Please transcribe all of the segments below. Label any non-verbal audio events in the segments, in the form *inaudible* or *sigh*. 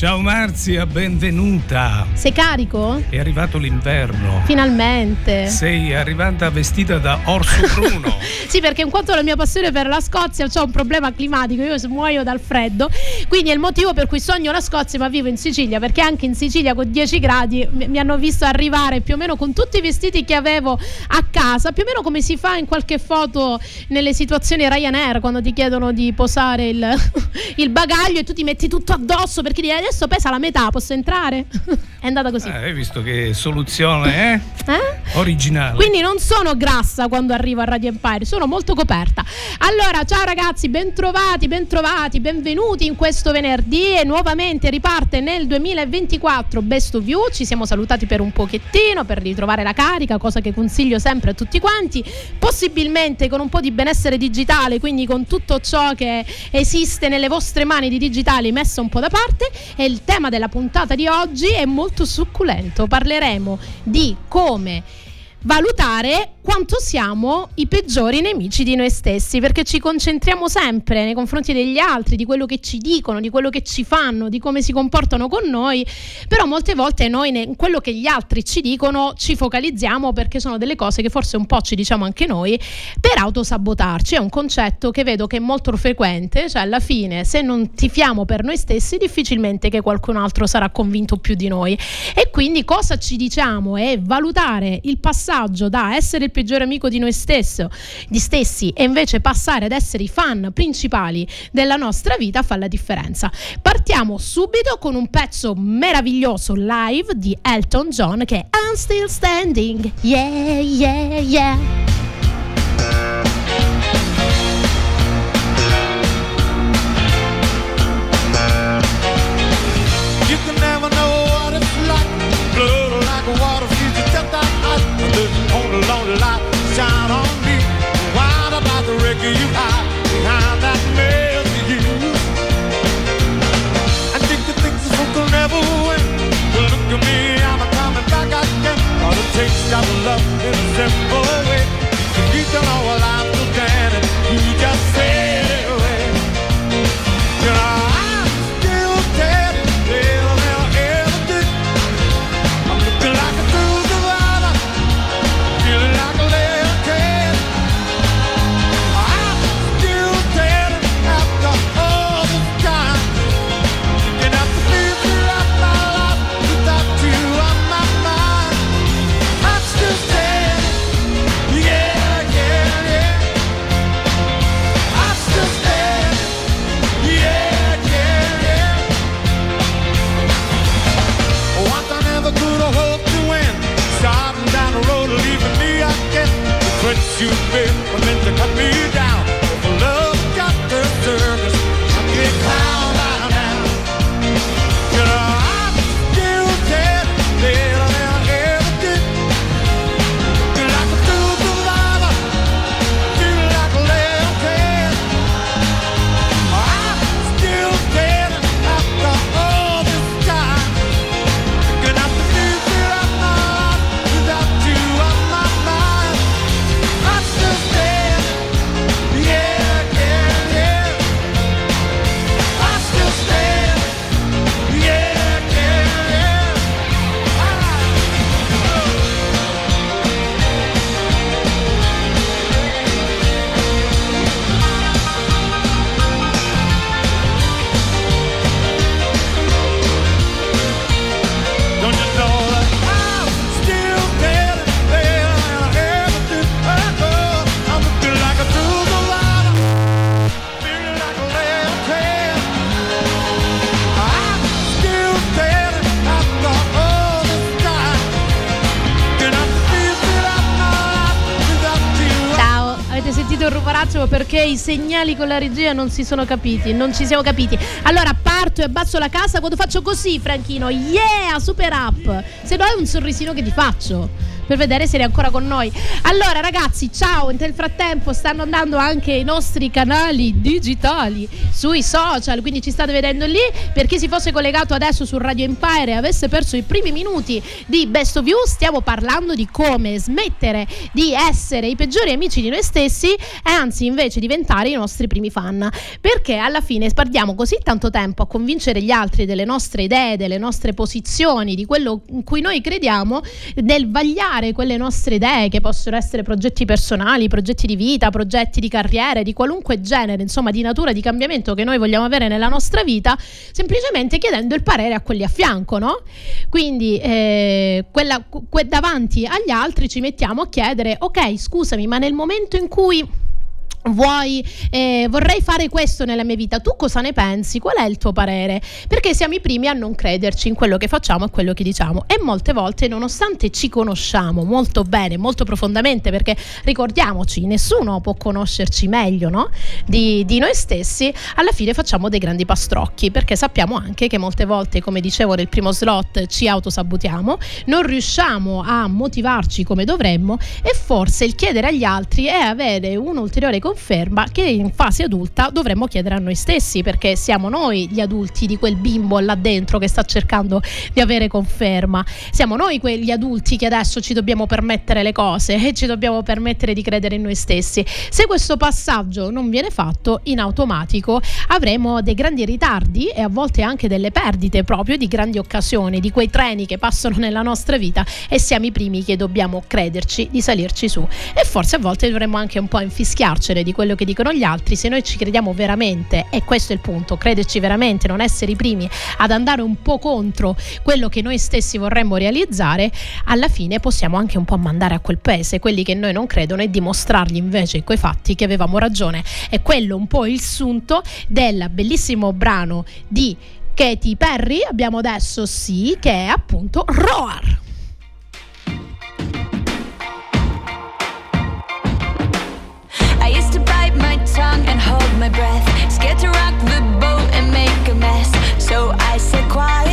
Ciao Marzia, benvenuta. Sei carico? È arrivato l'inverno. Finalmente. Sei arrivata vestita da orso bruno. *laughs* sì, perché in quanto la mia passione per la Scozia ho un problema climatico, io muoio dal freddo, quindi è il motivo per cui sogno la Scozia ma vivo in Sicilia, perché anche in Sicilia con 10 gradi mi hanno visto arrivare più o meno con tutti i vestiti che avevo a casa, più o meno come si fa in qualche foto nelle situazioni Ryanair quando ti chiedono di posare il, *laughs* il bagaglio e tu ti metti tutto addosso perché adesso pesa la metà, posso entrare? È andata così. Eh, hai visto che soluzione, eh? eh? Originale. Quindi non sono grassa quando arrivo a Radio Empire, sono molto coperta. Allora, ciao ragazzi, bentrovati, bentrovati, benvenuti in questo venerdì e nuovamente riparte nel 2024 Best of You. Ci siamo salutati per un pochettino per ritrovare la carica, cosa che consiglio sempre a tutti quanti, possibilmente con un po' di benessere digitale, quindi con tutto ciò che esiste nelle vostre mani di digitali messo un po' da parte e il tema della puntata di oggi è molto succulento. Parleremo di come valutare quanto siamo i peggiori nemici di noi stessi, perché ci concentriamo sempre nei confronti degli altri, di quello che ci dicono, di quello che ci fanno, di come si comportano con noi, però molte volte noi in quello che gli altri ci dicono ci focalizziamo perché sono delle cose che forse un po' ci diciamo anche noi per autosabotarci. È un concetto che vedo che è molto frequente, cioè alla fine se non tifiamo per noi stessi difficilmente che qualcun altro sarà convinto più di noi. E quindi cosa ci diciamo è valutare il passaggio da essere peggiore amico di noi stesso, di stessi e invece passare ad essere i fan principali della nostra vita fa la differenza. Partiamo subito con un pezzo meraviglioso live di Elton John che è I'm Still Standing. Yeah, yeah, yeah. Got love in a simple way. You don't know ruparaccio perché i segnali con la regia non si sono capiti, non ci siamo capiti. Allora parto e abbasso la casa quando faccio così, Franchino. Yeah, super up. Se no è un sorrisino che ti faccio. Per vedere se eri ancora con noi. Allora ragazzi, ciao, nel frattempo stanno andando anche i nostri canali digitali sui social, quindi ci state vedendo lì. Per chi si fosse collegato adesso su Radio Empire e avesse perso i primi minuti di Best of You, stiamo parlando di come smettere di essere i peggiori amici di noi stessi e anzi invece diventare i nostri primi fan. Perché alla fine spardiamo così tanto tempo a convincere gli altri delle nostre idee, delle nostre posizioni, di quello in cui noi crediamo, nel vagliare quelle nostre idee che possono essere progetti personali, progetti di vita, progetti di carriera, di qualunque genere, insomma di natura, di cambiamento che noi vogliamo avere nella nostra vita, semplicemente chiedendo il parere a quelli a fianco, no? Quindi eh, quella, que- davanti agli altri ci mettiamo a chiedere, ok, scusami, ma nel momento in cui Vuoi, eh, vorrei fare questo nella mia vita, tu cosa ne pensi? Qual è il tuo parere? Perché siamo i primi a non crederci in quello che facciamo e quello che diciamo e molte volte nonostante ci conosciamo molto bene, molto profondamente, perché ricordiamoci, nessuno può conoscerci meglio no? di, di noi stessi, alla fine facciamo dei grandi pastrocchi perché sappiamo anche che molte volte, come dicevo nel primo slot, ci autosabotiamo, non riusciamo a motivarci come dovremmo e forse il chiedere agli altri è avere un'ulteriore conferma che in fase adulta dovremmo chiedere a noi stessi perché siamo noi gli adulti di quel bimbo là dentro che sta cercando di avere conferma. Siamo noi quegli adulti che adesso ci dobbiamo permettere le cose e ci dobbiamo permettere di credere in noi stessi. Se questo passaggio non viene fatto in automatico avremo dei grandi ritardi e a volte anche delle perdite proprio di grandi occasioni, di quei treni che passano nella nostra vita e siamo i primi che dobbiamo crederci di salirci su. E forse a volte dovremmo anche un po' infischiarcene di quello che dicono gli altri, se noi ci crediamo veramente, e questo è il punto, crederci veramente, non essere i primi ad andare un po' contro quello che noi stessi vorremmo realizzare, alla fine possiamo anche un po' mandare a quel paese quelli che noi non credono e dimostrargli invece coi fatti che avevamo ragione. È quello un po' il sunto del bellissimo brano di Katy Perry, abbiamo adesso sì, che è appunto Roar. My breath. Scared to rock the boat and make a mess. So I said quietly,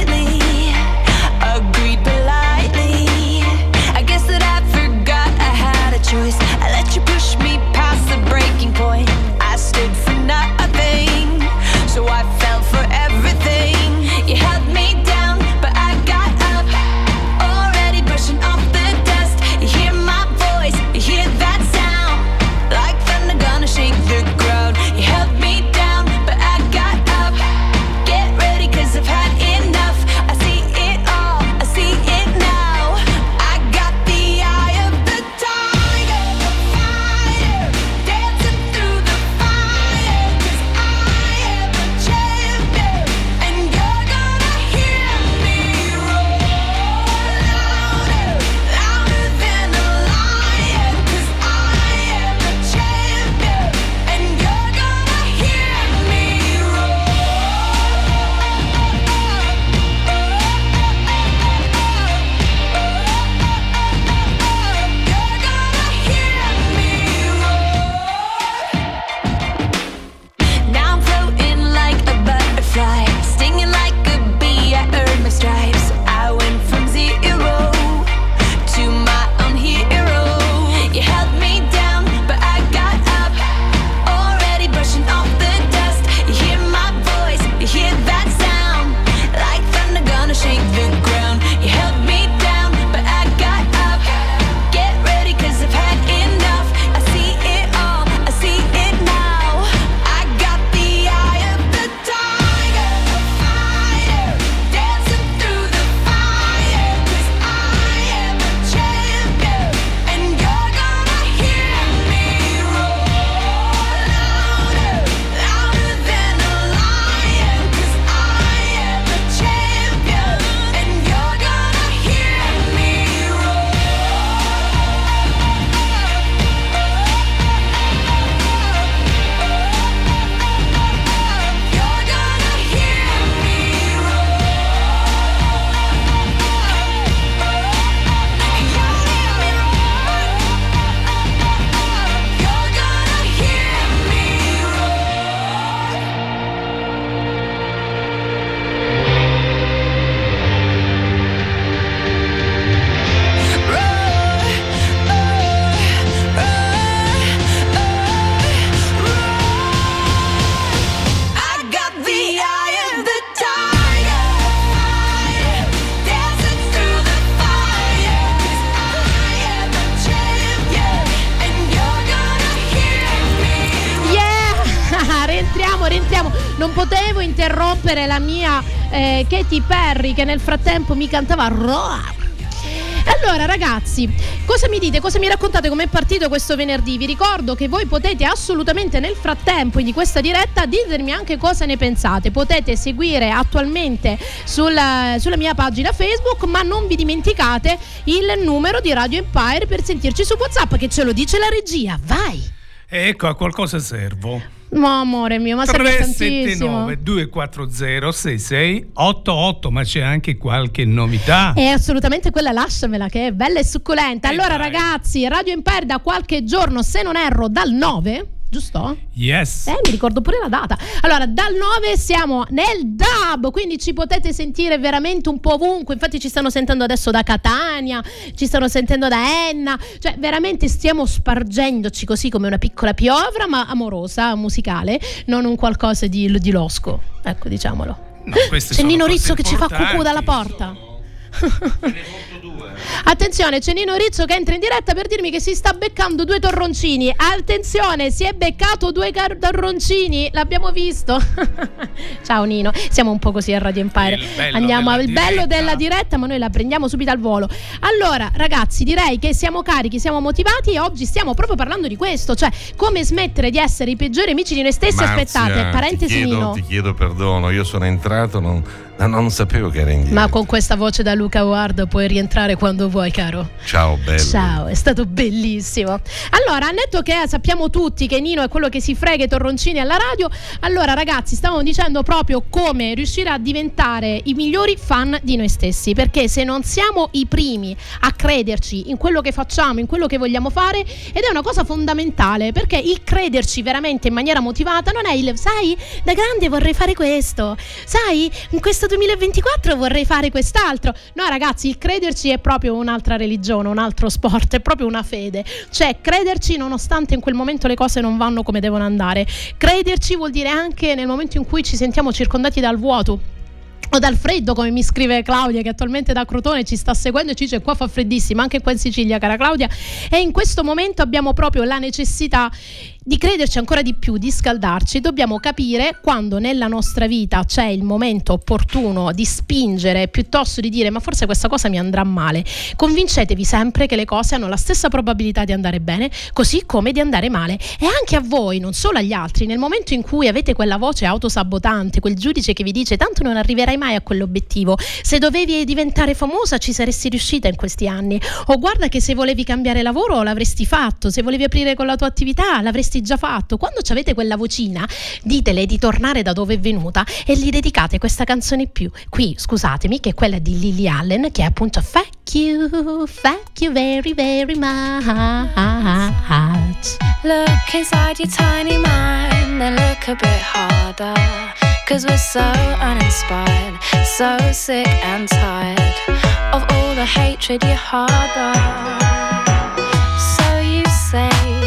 eh, Katy Perry che nel frattempo mi cantava Roar. Allora ragazzi, cosa mi dite? Cosa mi raccontate? Com'è partito questo venerdì? Vi ricordo che voi potete assolutamente nel frattempo di questa diretta dirmi anche cosa ne pensate. Potete seguire attualmente sulla, sulla mia pagina Facebook, ma non vi dimenticate il numero di Radio Empire per sentirci su WhatsApp che ce lo dice la regia. Vai! Ecco, a qualcosa servo. No, amore mio, ma serve tantissimo. 379 240 6688, ma c'è anche qualche novità. È assolutamente quella, lasciamela che è bella e succulenta. Eh, allora, dai. ragazzi, Radio Empire da qualche giorno, se non erro, dal 9 giusto? Yes. Eh, mi ricordo pure la data. Allora, dal 9 siamo nel DAB, quindi ci potete sentire veramente un po' ovunque. Infatti ci stanno sentendo adesso da Catania, ci stanno sentendo da Enna, cioè veramente stiamo spargendoci così come una piccola piovra, ma amorosa, musicale, non un qualcosa di, di losco. Ecco, diciamolo. No, C'è Nino Rizzo che ci fa cucù dalla porta. *laughs* Attenzione, c'è Nino Rizzo che entra in diretta per dirmi che si sta beccando due torroncini. Attenzione, si è beccato due car- torroncini, l'abbiamo visto. *laughs* Ciao Nino, siamo un po' così a Radio Empire. Andiamo al bello della diretta, ma noi la prendiamo subito al volo. Allora, ragazzi, direi che siamo carichi, siamo motivati e oggi stiamo proprio parlando di questo, cioè come smettere di essere i peggiori amici di noi stessi. Marzia, Aspettate, parentesi ti chiedo, Nino. Ti chiedo perdono, io sono entrato, non, non- non sapevo che era in diretta. Ma con questa voce da Luca Ward puoi rientrare quando vuoi, caro. Ciao bello. Ciao, è stato bellissimo. Allora, annetto che sappiamo tutti che Nino è quello che si frega i torroncini alla radio, allora ragazzi, stavamo dicendo proprio come riuscire a diventare i migliori fan di noi stessi, perché se non siamo i primi a crederci in quello che facciamo, in quello che vogliamo fare, ed è una cosa fondamentale, perché il crederci veramente in maniera motivata non è il sai, da grande vorrei fare questo, sai, in questo 2024 vorrei fare quest'altro. No, ragazzi, il crederci è proprio un'altra religione, un altro sport, è proprio una fede. Cioè, crederci nonostante in quel momento le cose non vanno come devono andare. Crederci vuol dire anche nel momento in cui ci sentiamo circondati dal vuoto. O dal freddo, come mi scrive Claudia, che attualmente da Crotone ci sta seguendo e ci dice: Qua fa freddissimo, anche qua in Sicilia, cara Claudia. E in questo momento abbiamo proprio la necessità di crederci ancora di più, di scaldarci. Dobbiamo capire quando nella nostra vita c'è il momento opportuno di spingere piuttosto di dire: Ma forse questa cosa mi andrà male. Convincetevi sempre che le cose hanno la stessa probabilità di andare bene, così come di andare male. E anche a voi, non solo agli altri, nel momento in cui avete quella voce autosabotante, quel giudice che vi dice: Tanto non arriverai mai a quell'obiettivo. Se dovevi diventare famosa, ci saresti riuscita in questi anni. O guarda che se volevi cambiare lavoro, l'avresti fatto. Se volevi aprire con la tua attività, l'avresti già fatto. Quando avete quella vocina, ditele di tornare da dove è venuta e gli dedicate questa canzone più. Qui, scusatemi, che è quella di Lily Allen, che è appunto Thank you, thank you very, very much. Look inside your tiny mind, then look a bit harder. Cause we're so uninspired, so sick and tired of all the hatred you harbor. So you say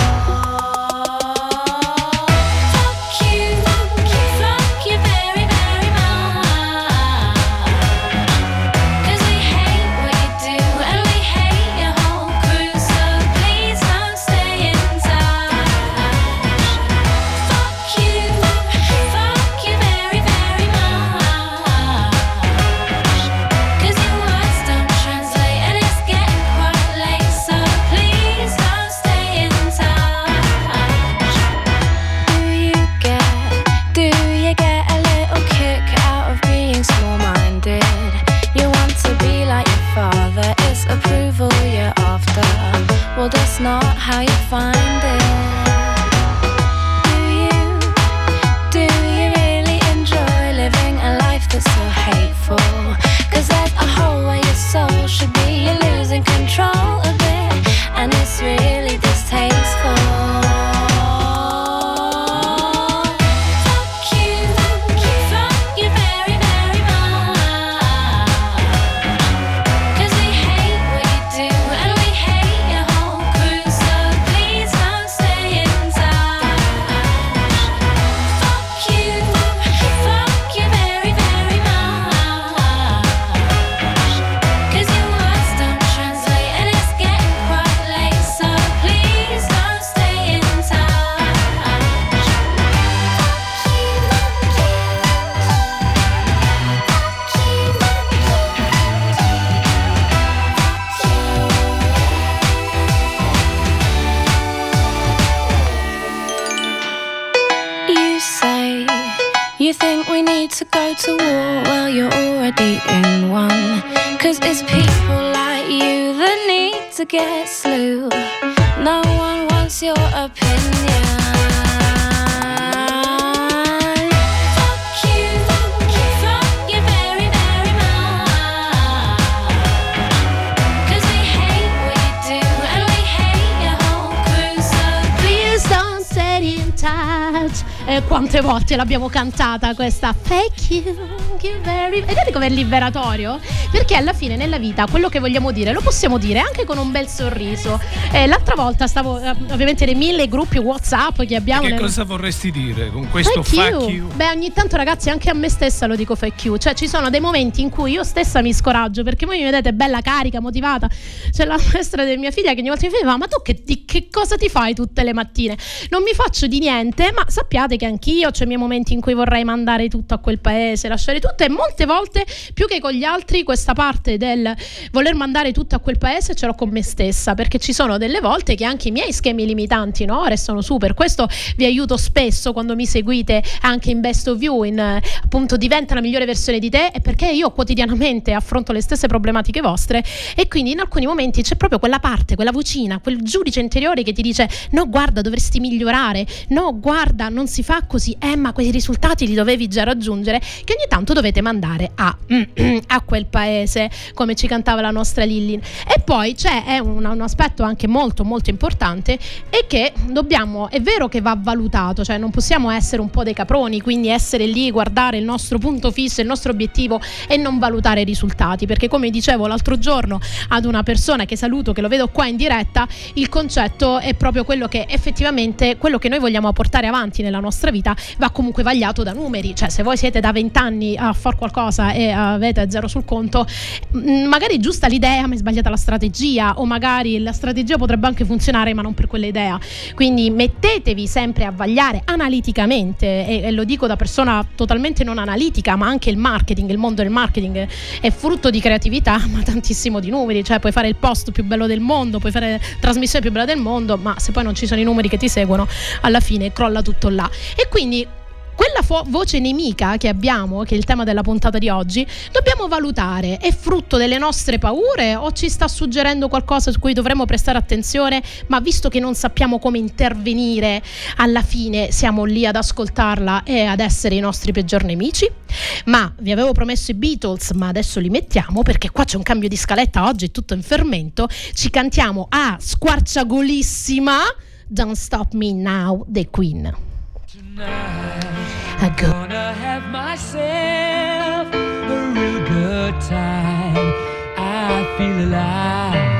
approval you're after. Well, that's not how you find it. Quante volte l'abbiamo cantata questa Thank you, thank you very Vedete com'è liberatorio? Perché alla fine nella vita quello che vogliamo dire lo possiamo dire anche con un bel sorriso. Eh, l'altra volta stavo, eh, ovviamente nei mille gruppi WhatsApp che abbiamo. Che nel- cosa vorresti dire con questo fuck you. you? Beh, ogni tanto, ragazzi, anche a me stessa lo dico fuck you. Cioè, ci sono dei momenti in cui io stessa mi scoraggio perché voi mi vedete bella carica, motivata. C'è la *laughs* maestra di mia figlia che ogni volta mi fa: Ma tu che, di che cosa ti fai tutte le mattine? Non mi faccio di niente, ma sappiate che anch'io ho i miei momenti in cui vorrei mandare tutto a quel paese, lasciare tutto. E molte volte, più che con gli altri, questa parte del voler mandare tutto a quel paese ce l'ho con me stessa. Perché ci sono delle volte che anche i miei schemi limitanti no, restano su. Per questo vi aiuto spesso quando mi seguite anche in Best of You, in appunto diventa la migliore versione di te, è perché io quotidianamente affronto le stesse problematiche vostre e quindi in alcuni momenti c'è proprio quella parte, quella vocina, quel giudice interiore che ti dice no guarda dovresti migliorare, no guarda non si fa così, eh ma quei risultati li dovevi già raggiungere, che ogni tanto dovete mandare a, *clears throat* a quel paese, come ci cantava la nostra Lillin. E poi c'è è un, un aspetto anche molto molto importante e che dobbiamo, è vero che va valutato, cioè non possiamo essere un po' dei caproni, quindi essere lì, guardare il nostro punto fisso, il nostro obiettivo e non valutare i risultati, perché come dicevo l'altro giorno ad una persona che saluto, che lo vedo qua in diretta, il concetto è proprio quello che effettivamente quello che noi vogliamo portare avanti nella nostra vita va comunque vagliato da numeri, cioè se voi siete da 20 anni a fare qualcosa e avete zero sul conto, mh, magari è giusta l'idea ma è sbagliata la strategia o magari la strategia potrebbe anche funzionare ma non per quell'idea. Quindi mettetevi sempre a vagliare analiticamente e, e lo dico da persona totalmente non analitica, ma anche il marketing, il mondo del marketing è frutto di creatività, *laughs* ma tantissimo di numeri, cioè puoi fare il post più bello del mondo, puoi fare la trasmissione più bella del mondo, ma se poi non ci sono i numeri che ti seguono, alla fine crolla tutto là. E quindi quella fo- voce nemica che abbiamo, che è il tema della puntata di oggi, dobbiamo valutare. È frutto delle nostre paure o ci sta suggerendo qualcosa su cui dovremmo prestare attenzione, ma visto che non sappiamo come intervenire, alla fine siamo lì ad ascoltarla e ad essere i nostri peggior nemici? Ma vi avevo promesso i Beatles, ma adesso li mettiamo perché qua c'è un cambio di scaletta, oggi è tutto in fermento. Ci cantiamo a squarciagolissima Don't Stop Me Now, The Queen. Go- Gonna have myself a real good time. I feel alive.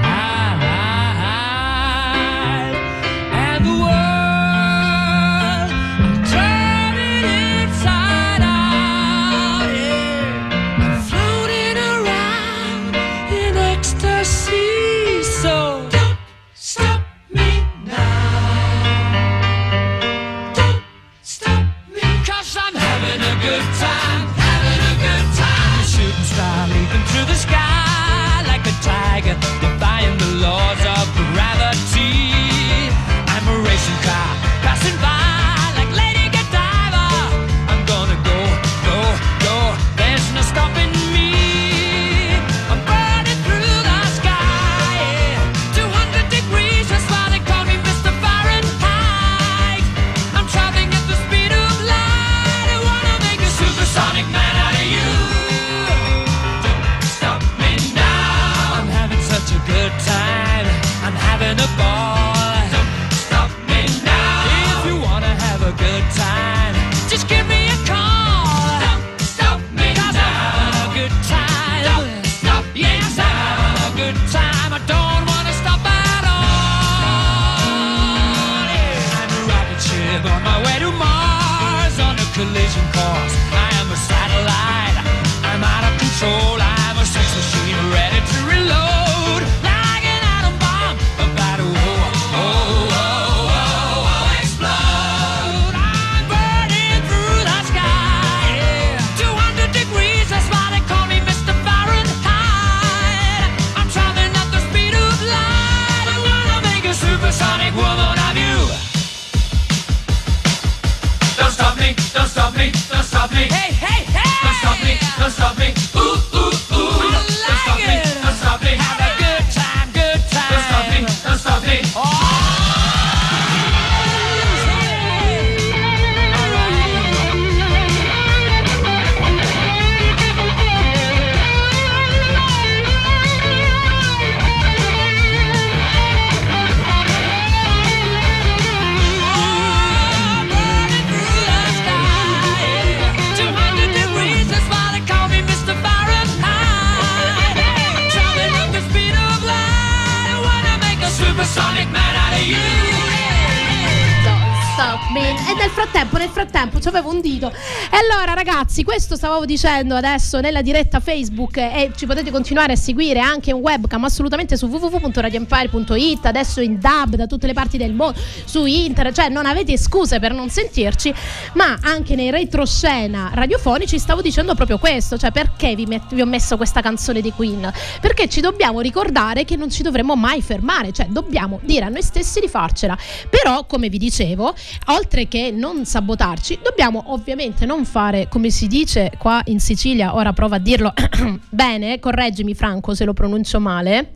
Frattempo, frattempo, c'avevo un dito. E allora, ragazzi, questo stavo dicendo adesso nella diretta Facebook e ci potete continuare a seguire anche in webcam assolutamente su www.radioempire.it, adesso in dub da tutte le parti del mondo, su internet, cioè non avete scuse per non sentirci, ma anche nei retroscena radiofonici stavo dicendo proprio questo, cioè perché vi, met- vi ho messo questa canzone di Queen? Perché ci dobbiamo ricordare che non ci dovremmo mai fermare, cioè dobbiamo dire a noi stessi di farcela. Però, come vi dicevo, oltre che non sabotarci, dobbiamo ovviamente non fare come si dice qua in Sicilia, ora provo a dirlo *coughs* bene, correggimi Franco se lo pronuncio male,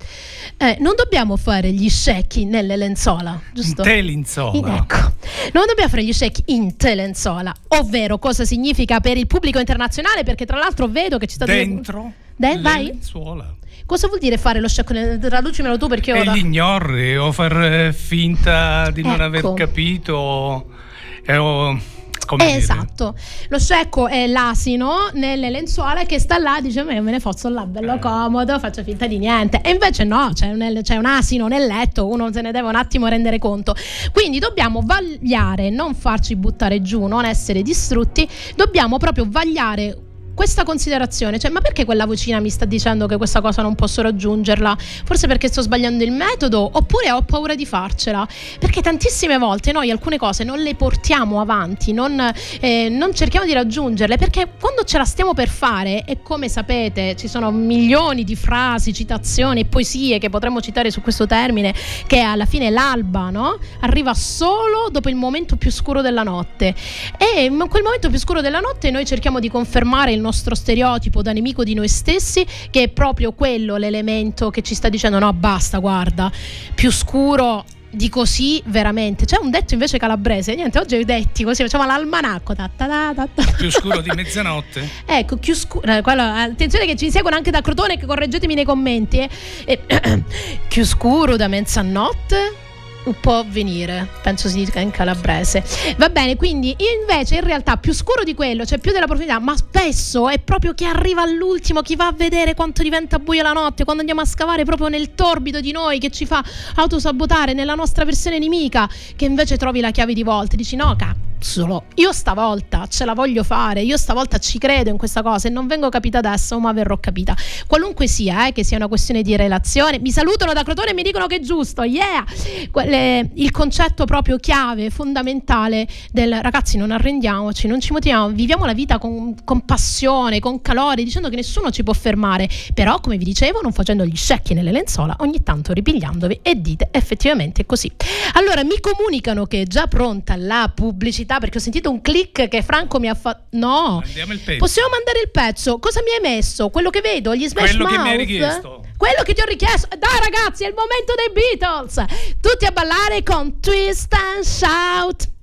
eh, non dobbiamo fare gli scecchi nelle lenzuola, giusto? Te linzola. In- ecco, non dobbiamo fare gli shake in te lenzuola, ovvero cosa significa per il pubblico internazionale, perché tra l'altro vedo che ci sta Dentro De- le vai? lenzuola. Cosa vuol dire fare lo nel traducimelo tu perché E ora gli ignori o far finta di non Ecco. aver capito eh, o dire. Esatto, lo scecco è l'asino nelle lenzuola che sta là, dice: "Ma io me ne fozzo là, Eh. bello comodo, faccio finta di niente. E invece no, c'è un, c'è un asino nel letto, uno se ne deve un attimo rendere conto. Quindi dobbiamo vagliare, non farci buttare giù, non essere distrutti, dobbiamo proprio vagliare questa considerazione, cioè ma perché quella vocina mi sta dicendo che questa cosa non posso raggiungerla? Forse perché sto sbagliando il metodo oppure ho paura di farcela? Perché tantissime volte noi alcune cose non le portiamo avanti, non, eh, non cerchiamo di raggiungerle perché quando ce la stiamo per fare e come sapete ci sono milioni di frasi, citazioni e poesie che potremmo citare su questo termine che alla fine l'alba no? arriva solo dopo il momento più scuro della notte e in quel momento più scuro della notte noi cerchiamo di confermare il nostro stereotipo da nemico di noi stessi, che è proprio quello l'elemento che ci sta dicendo no, basta, guarda, più scuro di così veramente. C'è un detto invece calabrese, niente, oggi i detti così, facciamo l'almanacco. ta ta ta. Più scuro di mezzanotte? *laughs* Ecco, più scuro. attenzione che ci seguono anche da Crotone, che correggetemi nei commenti. Eh, *coughs* più scuro da mezzanotte. Può venire, penso si dica in calabrese. Va bene, quindi invece in realtà più scuro di quello, cioè più della profondità, ma spesso è proprio chi arriva all'ultimo, chi va a vedere quanto diventa buio la notte, quando andiamo a scavare proprio nel torbido di noi che ci fa autosabotare nella nostra versione nemica, che invece trovi la chiave di volta dici no, cazzolo, io stavolta ce la voglio fare, io stavolta ci credo in questa cosa e non vengo capita adesso, ma verrò capita. Qualunque sia, eh, che sia una questione di relazione. Mi salutano da Crotone e mi dicono che è giusto, yeah! Quelle- il concetto proprio chiave, fondamentale del ragazzi non arrendiamoci, non ci motiviamo, viviamo la vita con, con passione, con calore, dicendo che nessuno ci può fermare, però come vi dicevo non facendo gli scecchi nelle lenzuola, ogni tanto ripigliandovi e dite effettivamente così. Allora mi comunicano che è già pronta la pubblicità perché ho sentito un click che Franco mi ha fatto... No! Possiamo mandare il pezzo? Cosa mi hai messo? Quello che vedo? Gli Smash Quello che mi hai Mouth? richiesto. Quello che ti ho richiesto. Dai ragazzi, è il momento dei Beatles. Tutti a ballare con Twist and Shout.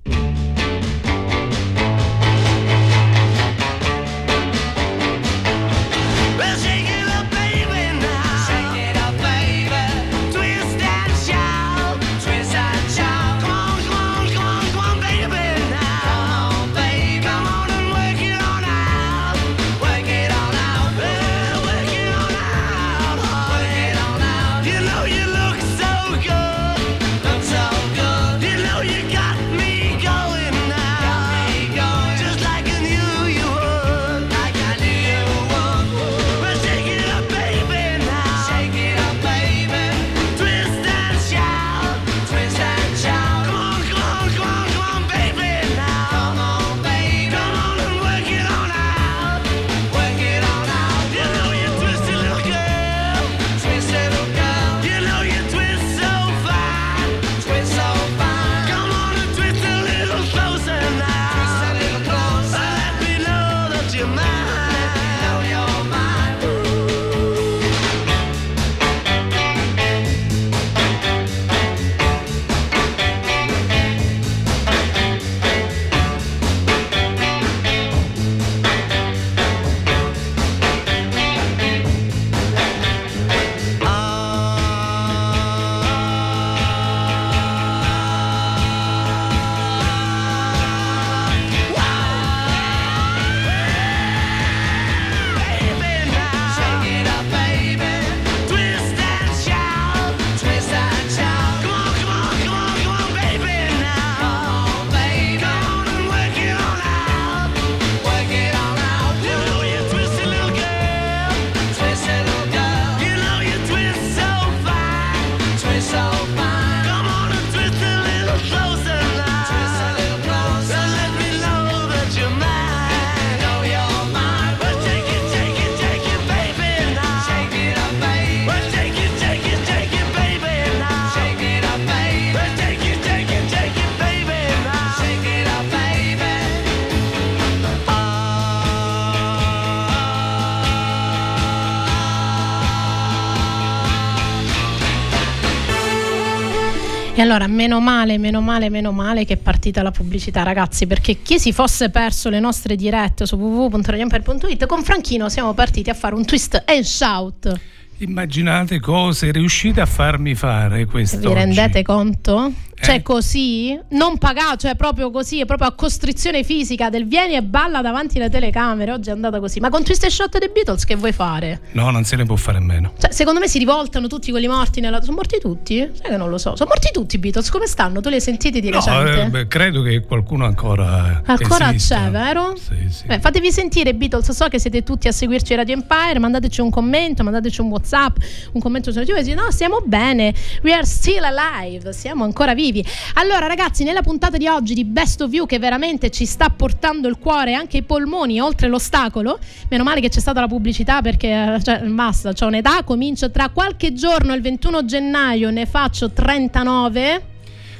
Allora, meno male, meno male, meno male che è partita la pubblicità, ragazzi, perché chi si fosse perso le nostre dirette su www.radioamper.it, con Franchino siamo partiti a fare un twist and shout. Immaginate cose riuscite a farmi fare questo. Vi rendete conto? Cioè Eh. così, non pagato, cioè proprio così, è proprio a costrizione fisica del vieni e balla davanti alle telecamere. Oggi è andata così. Ma con Twist and Shot dei Beatles che vuoi fare? No, non se ne può fare meno. Cioè, secondo me si rivoltano tutti quelli morti nella... Sono morti tutti? Sai che non lo so. Sono morti tutti i Beatles, come stanno? Tu li hai sentiti di No, recente? eh, beh, credo che qualcuno ancora. Ancora esista. c'è, vero? Sì, sì. Eh, fatevi sentire Beatles, so che siete tutti a seguirci Radio Empire, mandateci un commento, mandateci un WhatsApp, un commento su YouTube e dite no, stiamo bene, we are still alive, siamo ancora vivi. Allora ragazzi, nella puntata di oggi di Best of You che veramente ci sta portando il cuore e anche i polmoni oltre l'ostacolo, meno male che c'è stata la pubblicità perché eh, cioè, basta, ho un'età, comincio tra qualche giorno, il 21 gennaio ne faccio 39. E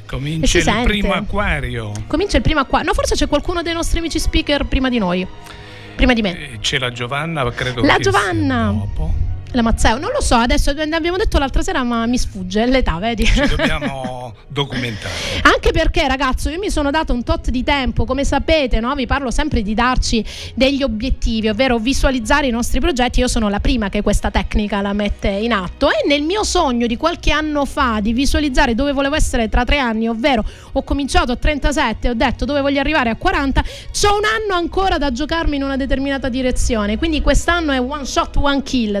Comincia il sente. primo acquario. Comincia il primo acqua. No, forse c'è qualcuno dei nostri amici speaker prima di noi. Prima di me. Eh, C'è la Giovanna, credo La Giovanna. dopo. La Mazzeo, non lo so, adesso ne abbiamo detto l'altra sera, ma mi sfugge l'età, vedi? Ci *laughs* dobbiamo documentare. Anche perché, ragazzo, io mi sono dato un tot di tempo, come sapete, no? vi parlo sempre di darci degli obiettivi, ovvero visualizzare i nostri progetti. Io sono la prima che questa tecnica la mette in atto e nel mio sogno di qualche anno fa di visualizzare dove volevo essere tra tre anni, ovvero ho cominciato a 37 e ho detto dove voglio arrivare a 40, c'ho un anno ancora da giocarmi in una determinata direzione. Quindi quest'anno è one shot, one kill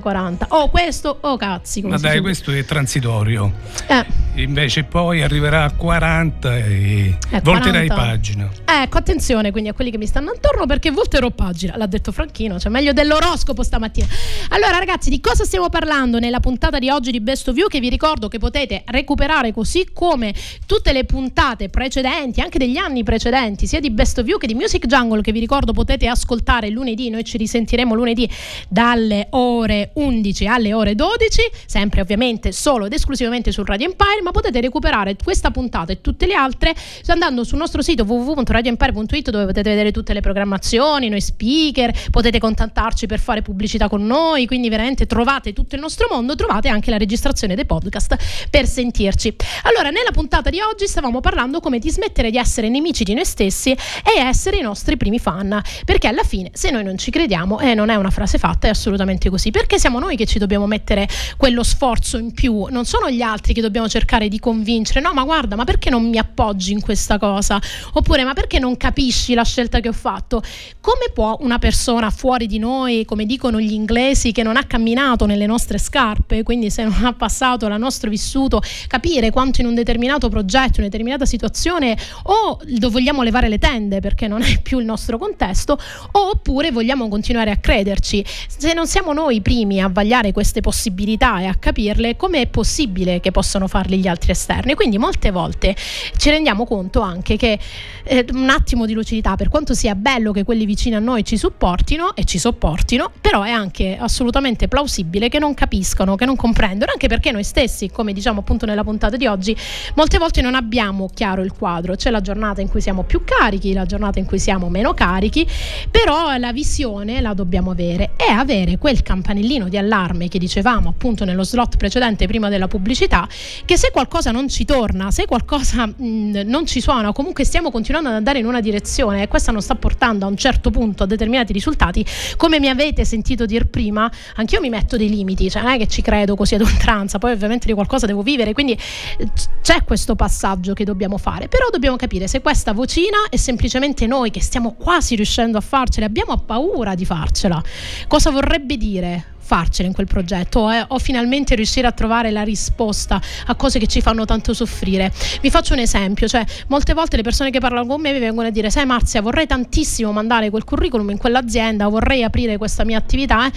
39-40. O questo o cazzi. Ma dai, questo è transitorio. Eh. Invece poi arriverà a 40 e Eh, volterai 40. pagina. Ecco, attenzione quindi a quelli che mi stanno attorno perché volterò pagina, l'ha detto Franchino, cioè meglio dell'oroscopo stamattina. Allora ragazzi, di cosa stiamo parlando nella puntata di oggi di Best of You che vi ricordo che potete recuperare così come tutte le puntate precedenti, anche degli anni precedenti, sia di Best of You che di Music Jungle che vi ricordo potete ascoltare lunedì, noi ci risentiremo lunedì dalle ore 11 alle ore 12, sempre ovviamente solo ed esclusivamente su Radio Empire, ma potete recuperare questa puntata e tutte le altre andando sul nostro sito www.radioempire.it dove potete vedere tutte le programmazioni, noi speaker, potete contattarci per fare pubblicità con noi, quindi veramente trovate tutto il nostro mondo, trovate anche la registrazione dei podcast per sentirci. Allora, nella puntata di oggi stavamo parlando come di smettere di essere nemici di noi stessi e essere i nostri primi fan, perché alla fine se noi non ci crediamo, e non è una frase fatta, è assolutamente così, perché siamo noi che ci dobbiamo mettere quello sforzo in più, non sono gli altri che dobbiamo cercare di convincere, no, ma guarda, ma perché non mi appoggi in questa cosa? Oppure, ma perché non capisci la scelta che ho fatto? Come può una persona fuori di noi, come dicono gli inglesi, che non ha camminato nelle nostre scarpe, quindi se non ha passato il nostro vissuto, capire quanto in un determinato progetto, in una determinata situazione, o vogliamo levare le tende perché non è più il nostro contesto, oppure vogliamo continuare a crederci. Se non siamo noi i primi a vagliare queste possibilità e a capirle, come è possibile che possano farli gli altri esterni? Quindi molte volte ci rendiamo conto anche che eh, un attimo di lucidità, per quanto sia bello che quelli vicini a noi ci supportino e ci sopportino, però è anche assolutamente plausibile che non capiscano, che non comprendono, anche perché noi stessi, come diciamo appunto nella puntata di oggi, molte volte non abbiamo chiaro il quadro, c'è la giornata in cui siamo più carichi, la giornata in cui siamo meno carichi, però la visione la dobbiamo avere e avere quel campanellino di allarme che dicevamo appunto nello slot precedente prima della pubblicità, che se qualcosa non ci torna, se qualcosa mh, non ci suona comunque stiamo continuando ad andare in una direzione e questa non sta portando a un certo punto a determinati risultati, come mi avete sentito dire prima, anch'io mi metto dei limiti, cioè non è che ci credo così ad oltranza, poi ovviamente di qualcosa devo vivere, quindi eh, c'è questo passaggio che dobbiamo fare, però dobbiamo capire se questa vocina è semplicemente noi che stiamo quasi riuscendo a farcela, abbiamo paura di farcela. Cosa vorrebbe dire? Farcela in quel progetto eh, o finalmente riuscire a trovare la risposta a cose che ci fanno tanto soffrire. Vi faccio un esempio, cioè molte volte le persone che parlano con me mi vengono a dire sai Marzia vorrei tantissimo mandare quel curriculum in quell'azienda vorrei aprire questa mia attività. eh,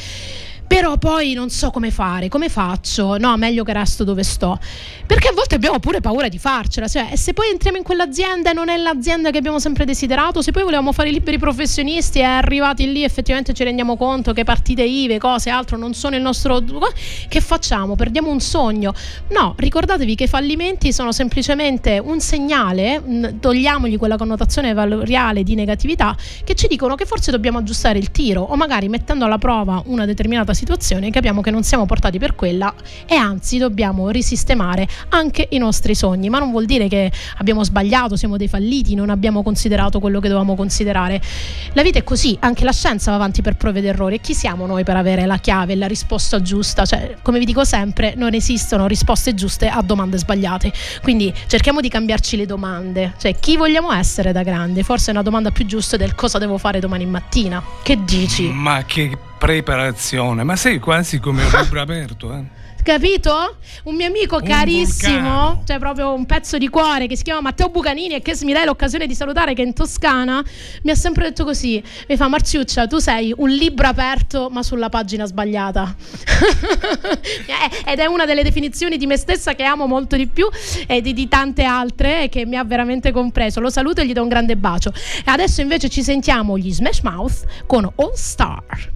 però poi non so come fare, come faccio? No, meglio che resto dove sto. Perché a volte abbiamo pure paura di farcela, cioè, se poi entriamo in quell'azienda e non è l'azienda che abbiamo sempre desiderato, se poi volevamo fare i liberi professionisti e arrivati lì effettivamente ci rendiamo conto che partite IVE, cose, altro non sono il nostro... Che facciamo? Perdiamo un sogno? No, ricordatevi che i fallimenti sono semplicemente un segnale, togliamogli quella connotazione valoriale di negatività, che ci dicono che forse dobbiamo aggiustare il tiro o magari mettendo alla prova una determinata situazione, capiamo che non siamo portati per quella e anzi dobbiamo risistemare anche i nostri sogni, ma non vuol dire che abbiamo sbagliato, siamo dei falliti, non abbiamo considerato quello che dovevamo considerare. La vita è così, anche la scienza va avanti per prove ed errori chi siamo noi per avere la chiave, la risposta giusta? Cioè, come vi dico sempre, non esistono risposte giuste a domande sbagliate. Quindi cerchiamo di cambiarci le domande, cioè chi vogliamo essere da grande? Forse una domanda più giusta è del cosa devo fare domani mattina. Che dici? Ma che preparazione, ma sei quasi come un *laughs* libro aperto, eh? Capito? Un mio amico Un carissimo, vulcano. cioè proprio un pezzo di cuore che si chiama Matteo Bucanini e che mi dai l'occasione di salutare che è in Toscana, mi ha sempre detto così, mi fa Marziuccia, tu sei un libro aperto ma sulla pagina sbagliata. *laughs* Eh, Ed è una delle definizioni di me stessa che amo molto di più e di, di tante altre che mi ha veramente compreso. Lo saluto e gli do un grande bacio. E adesso invece ci sentiamo gli Smash Mouth con All Star.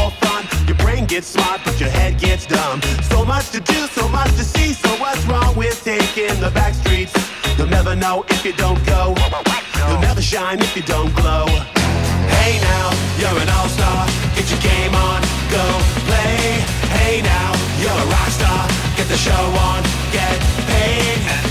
gets smart, but your head gets dumb. So much to do, so much to see. So what's wrong with taking the back streets? You'll never know if you don't go. You'll never shine if you don't glow. Hey now, you're an all-star. Get your game on, go play. Hey now, you're a rock star. Get the show on, get paid.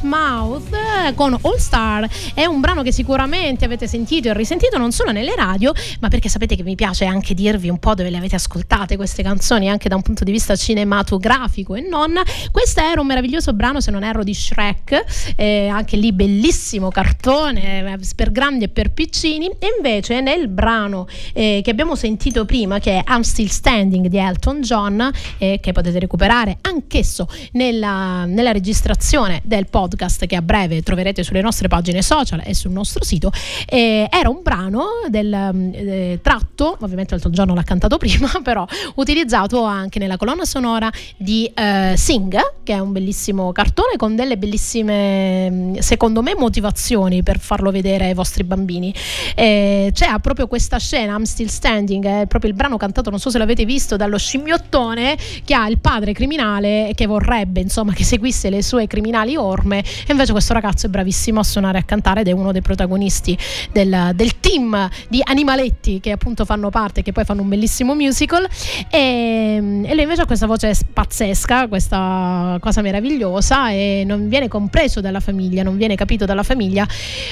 Smash Mouth eh, con All Star. È un brano che sicuramente avete sentito e risentito non solo nelle radio, ma perché sapete che mi piace anche dirvi un po' dove le avete ascoltate queste canzoni, anche da un punto di vista cinematografico e non. Questo era un meraviglioso brano, se non erro, di Shrek, eh, anche lì bellissimo cartone eh, per grandi e per piccini. E invece nel brano eh, che abbiamo sentito prima, che è I'm Still Standing di Elton John, eh, che potete recuperare anch'esso nella nella, nella registrazione del podcast che a breve troverete sulle nostre pagine social e sul nostro sito. Eh, era un brano del mm, eh, tratto, ovviamente Elton John l'ha cantato *laughs* prima, però utilizzato anche nella colonna sonora di eh, Sing, che è un bellissimo cartone con delle bellissime, mm, secondo me, motivazioni per farlo vedere ai vostri bambini. Eh, c'è proprio questa scena, I'm Still Standing, è proprio il brano cantato, non so se l'avete visto, dallo scimmiottone che ha il padre criminale che vorrebbe insomma che seguisse le sue criminali orme e invece questo ragazzo è bravissimo a suonare e a cantare ed è uno dei protagonisti del, del team di animaletti che appunto fanno parte, che poi fanno un bellissimo musical e, e lui invece ha questa voce pazzesca, questa cosa meravigliosa e non viene compreso dalla famiglia, non viene capito dalla famiglia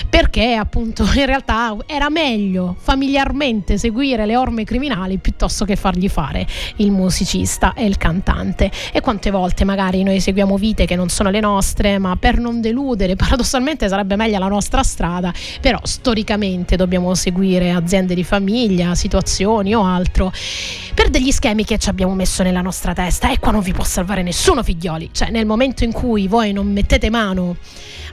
perché appunto in realtà era meglio familiarmente seguire le orme criminali piuttosto che fargli fare il musicista e il cantante. E quante volte magari noi seguiamo vite che non sono le nostre, ma per non deludere, *laughs* paradossalmente sarebbe meglio la nostra strada, però storicamente dobbiamo seguire aziende di famiglia, situazioni o altro per degli schemi che ci abbiamo messo nella nostra testa. E qua non vi può salvare nessuno figlioli, cioè nel momento in cui voi non mettete mano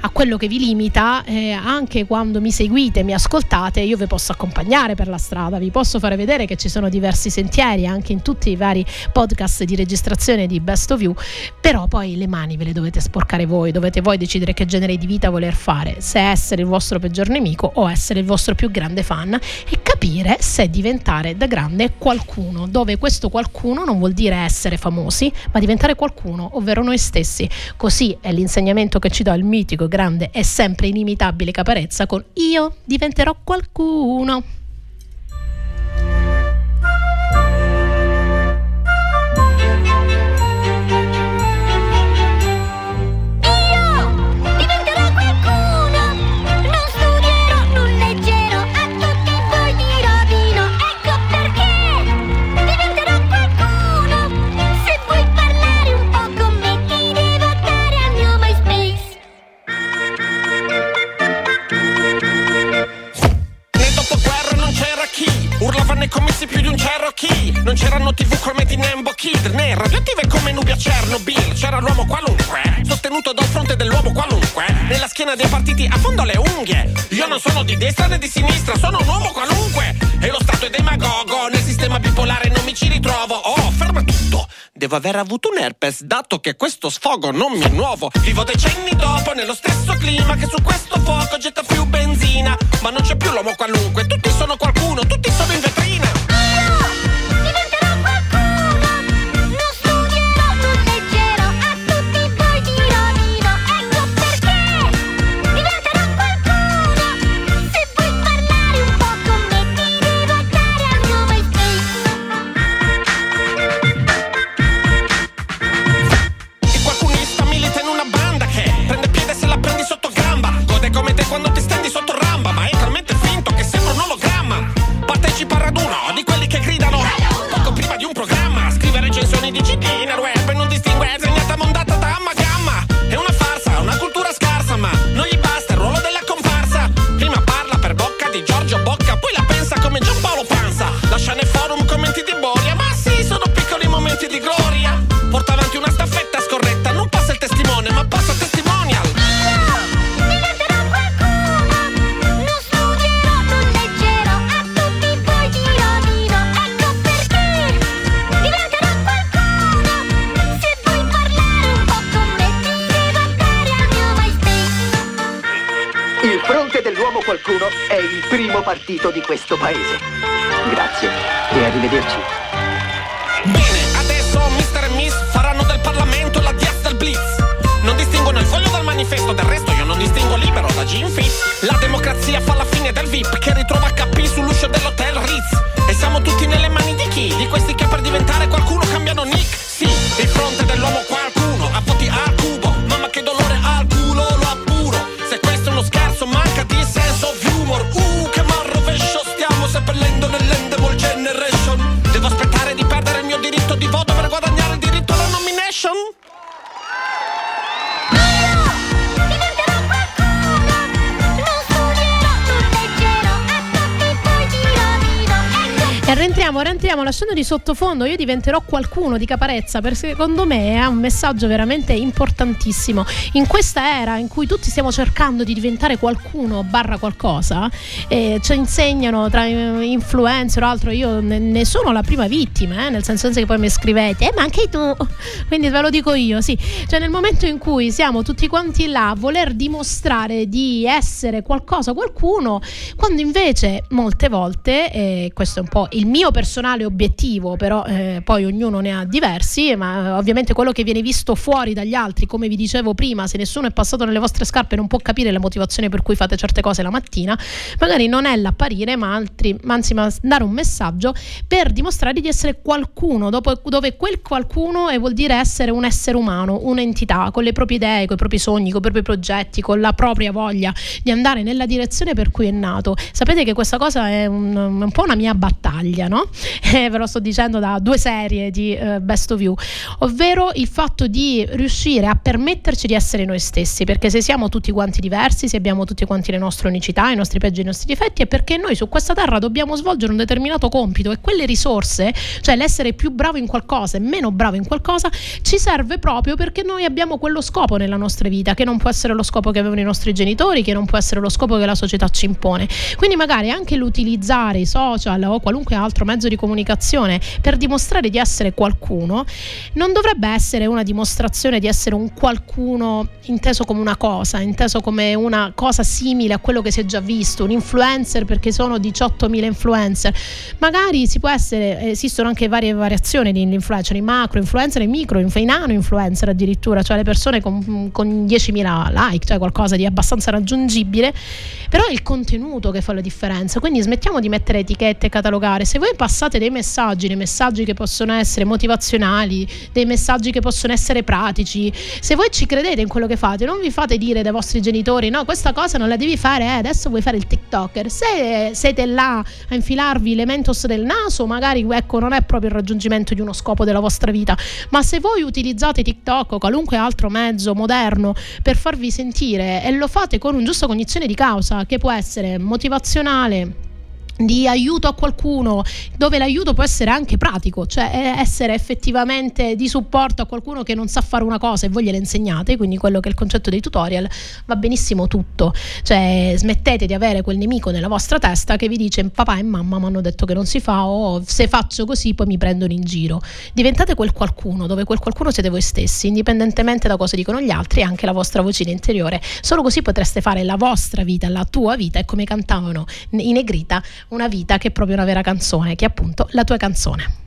a quello che vi limita, eh, anche quando mi seguite, mi ascoltate, io vi posso accompagnare per la strada, vi posso fare vedere che ci sono diversi sentieri anche in tutti i vari podcast di registrazione di Best of You, però poi le mani ve le dovete sporcare voi, dovete voi decidere che genere di vita voler fare, se essere il vostro peggior nemico o essere il vostro più grande fan e capire se diventare da grande qualcuno, dove questo qualcuno non vuol dire essere famosi, ma diventare qualcuno, ovvero noi stessi. Così è l'insegnamento che ci dà il mitico, grande e sempre inimitabile Caparezza con Io diventerò qualcuno. Comizi più di un Cherokee Non c'erano tv come di Nembo Kid Né radioattive come nubi a Chernobyl. C'era l'uomo qualunque Sostenuto dal fronte dell'uomo qualunque. Nella schiena dei partiti a fondo le unghie. Io non sono di destra né di sinistra Sono un uomo qualunque. E lo Stato è demagogo Nel sistema bipolare non mi ci ritrovo. Oh, ferma tutto. Devo aver avuto un herpes Dato che questo sfogo non mi è nuovo. Vivo decenni dopo nello stesso clima Che su questo fuoco getta più benzina. Ma non c'è più l'uomo qualunque Tutti sono qualcuno, tutti sono in vetrina of humor. Uh, che rientriamo, rientriamo lasciando di sottofondo io diventerò qualcuno di Caparezza perché secondo me è un messaggio veramente importantissimo. In questa era in cui tutti stiamo cercando di diventare qualcuno barra qualcosa, eh, ci insegnano tra eh, influencer o altro, io ne, ne sono la prima vittima, eh, nel senso che poi mi scrivete, eh, ma anche tu, *laughs* quindi ve lo dico io, sì. Cioè nel momento in cui siamo tutti quanti là a voler dimostrare di essere qualcosa, qualcuno, quando invece molte volte, e questo è un po' il mio personale obiettivo, però eh, poi ognuno ne ha diversi, ma eh, ovviamente quello che viene visto fuori dagli altri, come vi dicevo prima, se nessuno è passato nelle vostre scarpe non può capire la motivazione per cui fate certe cose la mattina, magari non è l'apparire, ma, altri, anzi ma dare un messaggio per dimostrare di essere qualcuno, dopo- dove quel qualcuno eh, vuol dire essere un essere umano, un'entità, con le proprie idee, con i propri sogni, con i propri progetti, con la propria voglia di andare nella direzione per cui è nato. Sapete che questa cosa è un, un po' una mia battaglia, no? *laughs* Eh, ve lo sto dicendo da due serie di eh, Best of You, ovvero il fatto di riuscire a permetterci di essere noi stessi, perché se siamo tutti quanti diversi, se abbiamo tutti quanti le nostre unicità, i nostri pregi e i nostri difetti, è perché noi su questa terra dobbiamo svolgere un determinato compito e quelle risorse, cioè l'essere più bravo in qualcosa e meno bravo in qualcosa, ci serve proprio perché noi abbiamo quello scopo nella nostra vita, che non può essere lo scopo che avevano i nostri genitori, che non può essere lo scopo che la società ci impone. Quindi magari anche l'utilizzare i social o qualunque altro mezzo di comunicazione per dimostrare di essere qualcuno non dovrebbe essere una dimostrazione di essere un qualcuno inteso come una cosa, inteso come una cosa simile a quello che si è già visto, un influencer perché sono 18.000 influencer. Magari si può essere, esistono anche varie variazioni di influencer, i macro influencer i micro, i nano influencer addirittura, cioè le persone con, con 10.000 like, cioè qualcosa di abbastanza raggiungibile, però è il contenuto che fa la differenza, quindi smettiamo di mettere etichette e catalogare, se voi passate dei messaggi, dei messaggi che possono essere motivazionali, dei messaggi che possono essere pratici, se voi ci credete in quello che fate, non vi fate dire dai vostri genitori no, questa cosa non la devi fare, eh, adesso vuoi fare il TikToker, se siete là a infilarvi le mentos del naso, magari ecco non è proprio il raggiungimento di uno scopo della vostra vita, ma se voi utilizzate TikTok o qualunque altro mezzo moderno per farvi sentire e lo fate con un giusto cognizione di causa, che può essere motivazionale, di aiuto a qualcuno dove l'aiuto può essere anche pratico cioè eh, essere effettivamente di supporto a qualcuno che non sa fare una cosa e voi gliela insegnate quindi quello che è il concetto dei tutorial va benissimo tutto. Cioè smettete di avere quel nemico nella vostra testa che vi dice papà e mamma mi hanno detto che non si fa o se faccio così poi mi prendono in giro. Diventate quel qualcuno dove quel qualcuno siete voi stessi indipendentemente da cosa dicono gli altri e anche la vostra vocina interiore. Solo così potreste fare la vostra vita la tua vita e come cantavano i Negrita una vita che è proprio una vera canzone, che è appunto la tua canzone.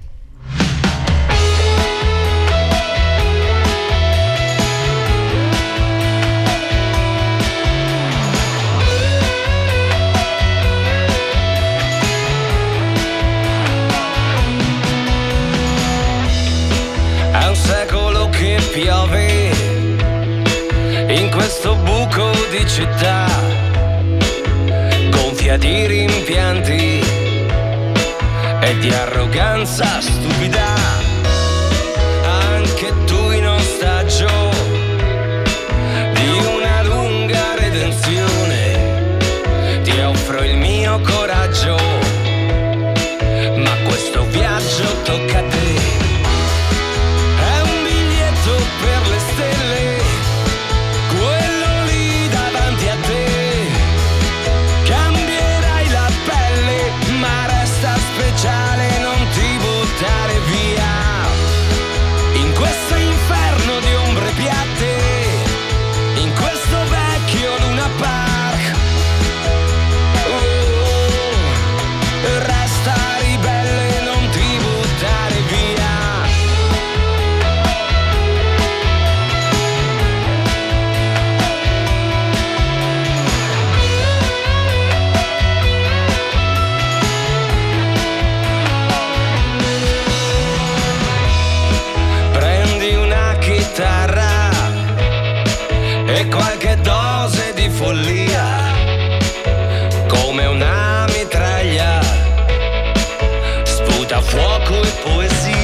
Sputa fuoco e poesia,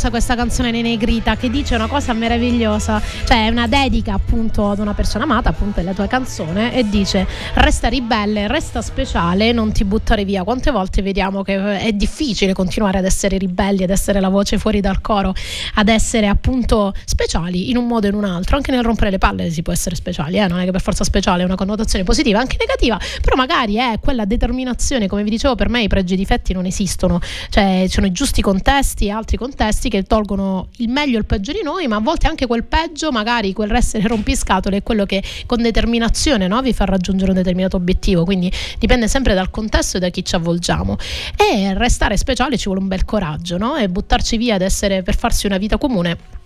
meravigliosa questa canzone nei Negrita che dice una cosa meravigliosa, cioè è una dedica appunto ad una persona amata, appunto è la tua canzone e dice resta ribelle, resta speciale, non ti buttare via. Quante volte vediamo che è difficile continuare ad essere ribelli, ad essere la voce fuori dal coro, ad essere appunto speciali in un modo o in un altro, anche nel rompere le palle si può essere speciali, eh? non è che per forza speciale è una connotazione positiva, anche negativa, però magari è quella determinazione, come vi dicevo, per me i pregi e i difetti non esistono, cioè ci sono i giusti contesti e altri contesti che tolgono il meglio e il peggio di noi, ma a volte anche quel peggio, magari quel essere rompiscatole è quello che con determinazione no, vi fa raggiungere un determinato obiettivo, quindi dipende sempre dal contesto e da chi ci avvolgiamo. E restare speciale ci vuole un bel coraggio, no? E buttarci via ad essere per farsi una vita comune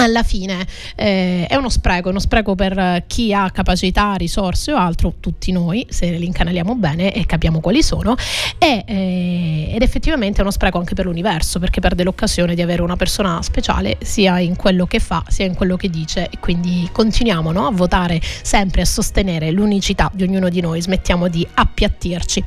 alla fine eh, è uno spreco, uno spreco per chi ha capacità, risorse o altro, tutti noi, se li incanaliamo bene e capiamo quali sono, e, eh, ed effettivamente è uno spreco anche per l'universo, perché perde l'occasione di avere una persona speciale sia in quello che fa, sia in quello che dice, e quindi continuiamo no, a votare sempre a sostenere l'unicità di ognuno di noi, smettiamo di appiattirci.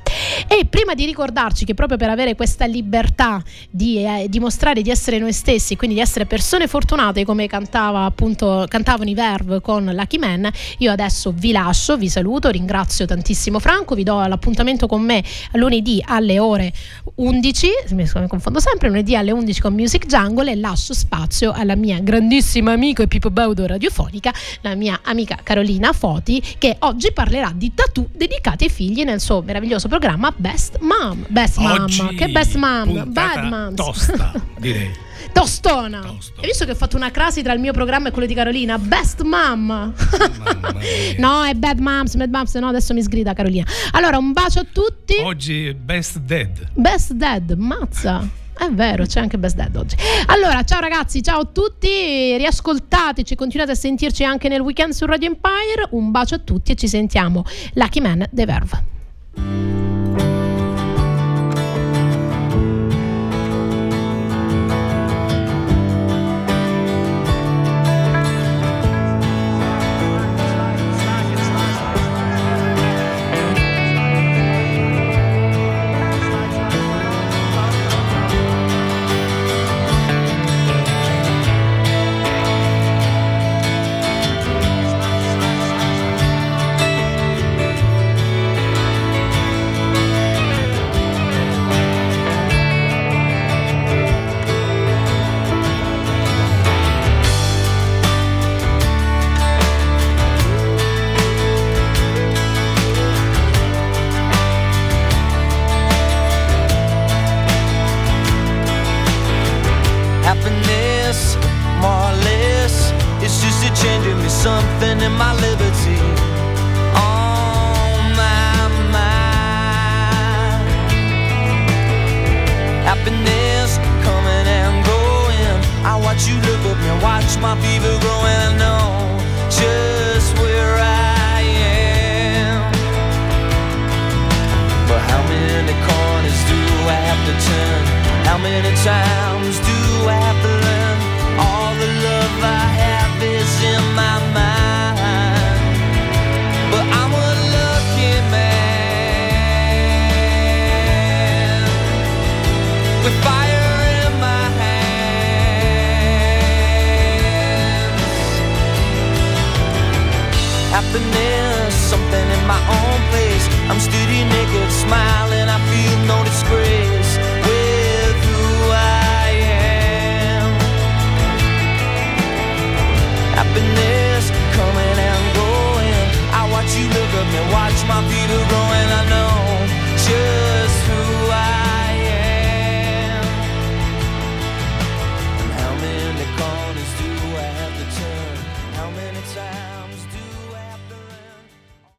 E prima di ricordarci che proprio per avere questa libertà di eh, dimostrare di essere noi stessi, quindi di essere persone fortunate come cantava appunto cantavano i Verve con Lucky Man, io adesso vi lascio, vi saluto, ringrazio tantissimo Franco, vi do l'appuntamento con me lunedì alle ore 11, mi confondo sempre, lunedì alle 11 con Music Jungle e lascio spazio alla mia grandissima amica e Pippo Baudo radiofonica, la mia amica Carolina Foti, che oggi parlerà di tattoo dedicati ai figli nel suo meraviglioso programma Best Mom. Best Oggi Mom, che best mom, bad moms. Tosta, *laughs* direi. Tostona. Hai visto che ho fatto una crasi tra il mio programma e quello di Carolina? Best mom. *laughs* no, è bad moms, bad moms, no, adesso mi sgrida Carolina. Allora, un bacio a tutti. Oggi Best Dead. Best Dad, mazza. È vero, c'è anche Best Dad oggi. Allora, ciao ragazzi, ciao a tutti, riascoltateci, continuate a sentirci anche nel weekend su Radio Empire. Un bacio a tutti e ci sentiamo. Lucky Man, The Verve.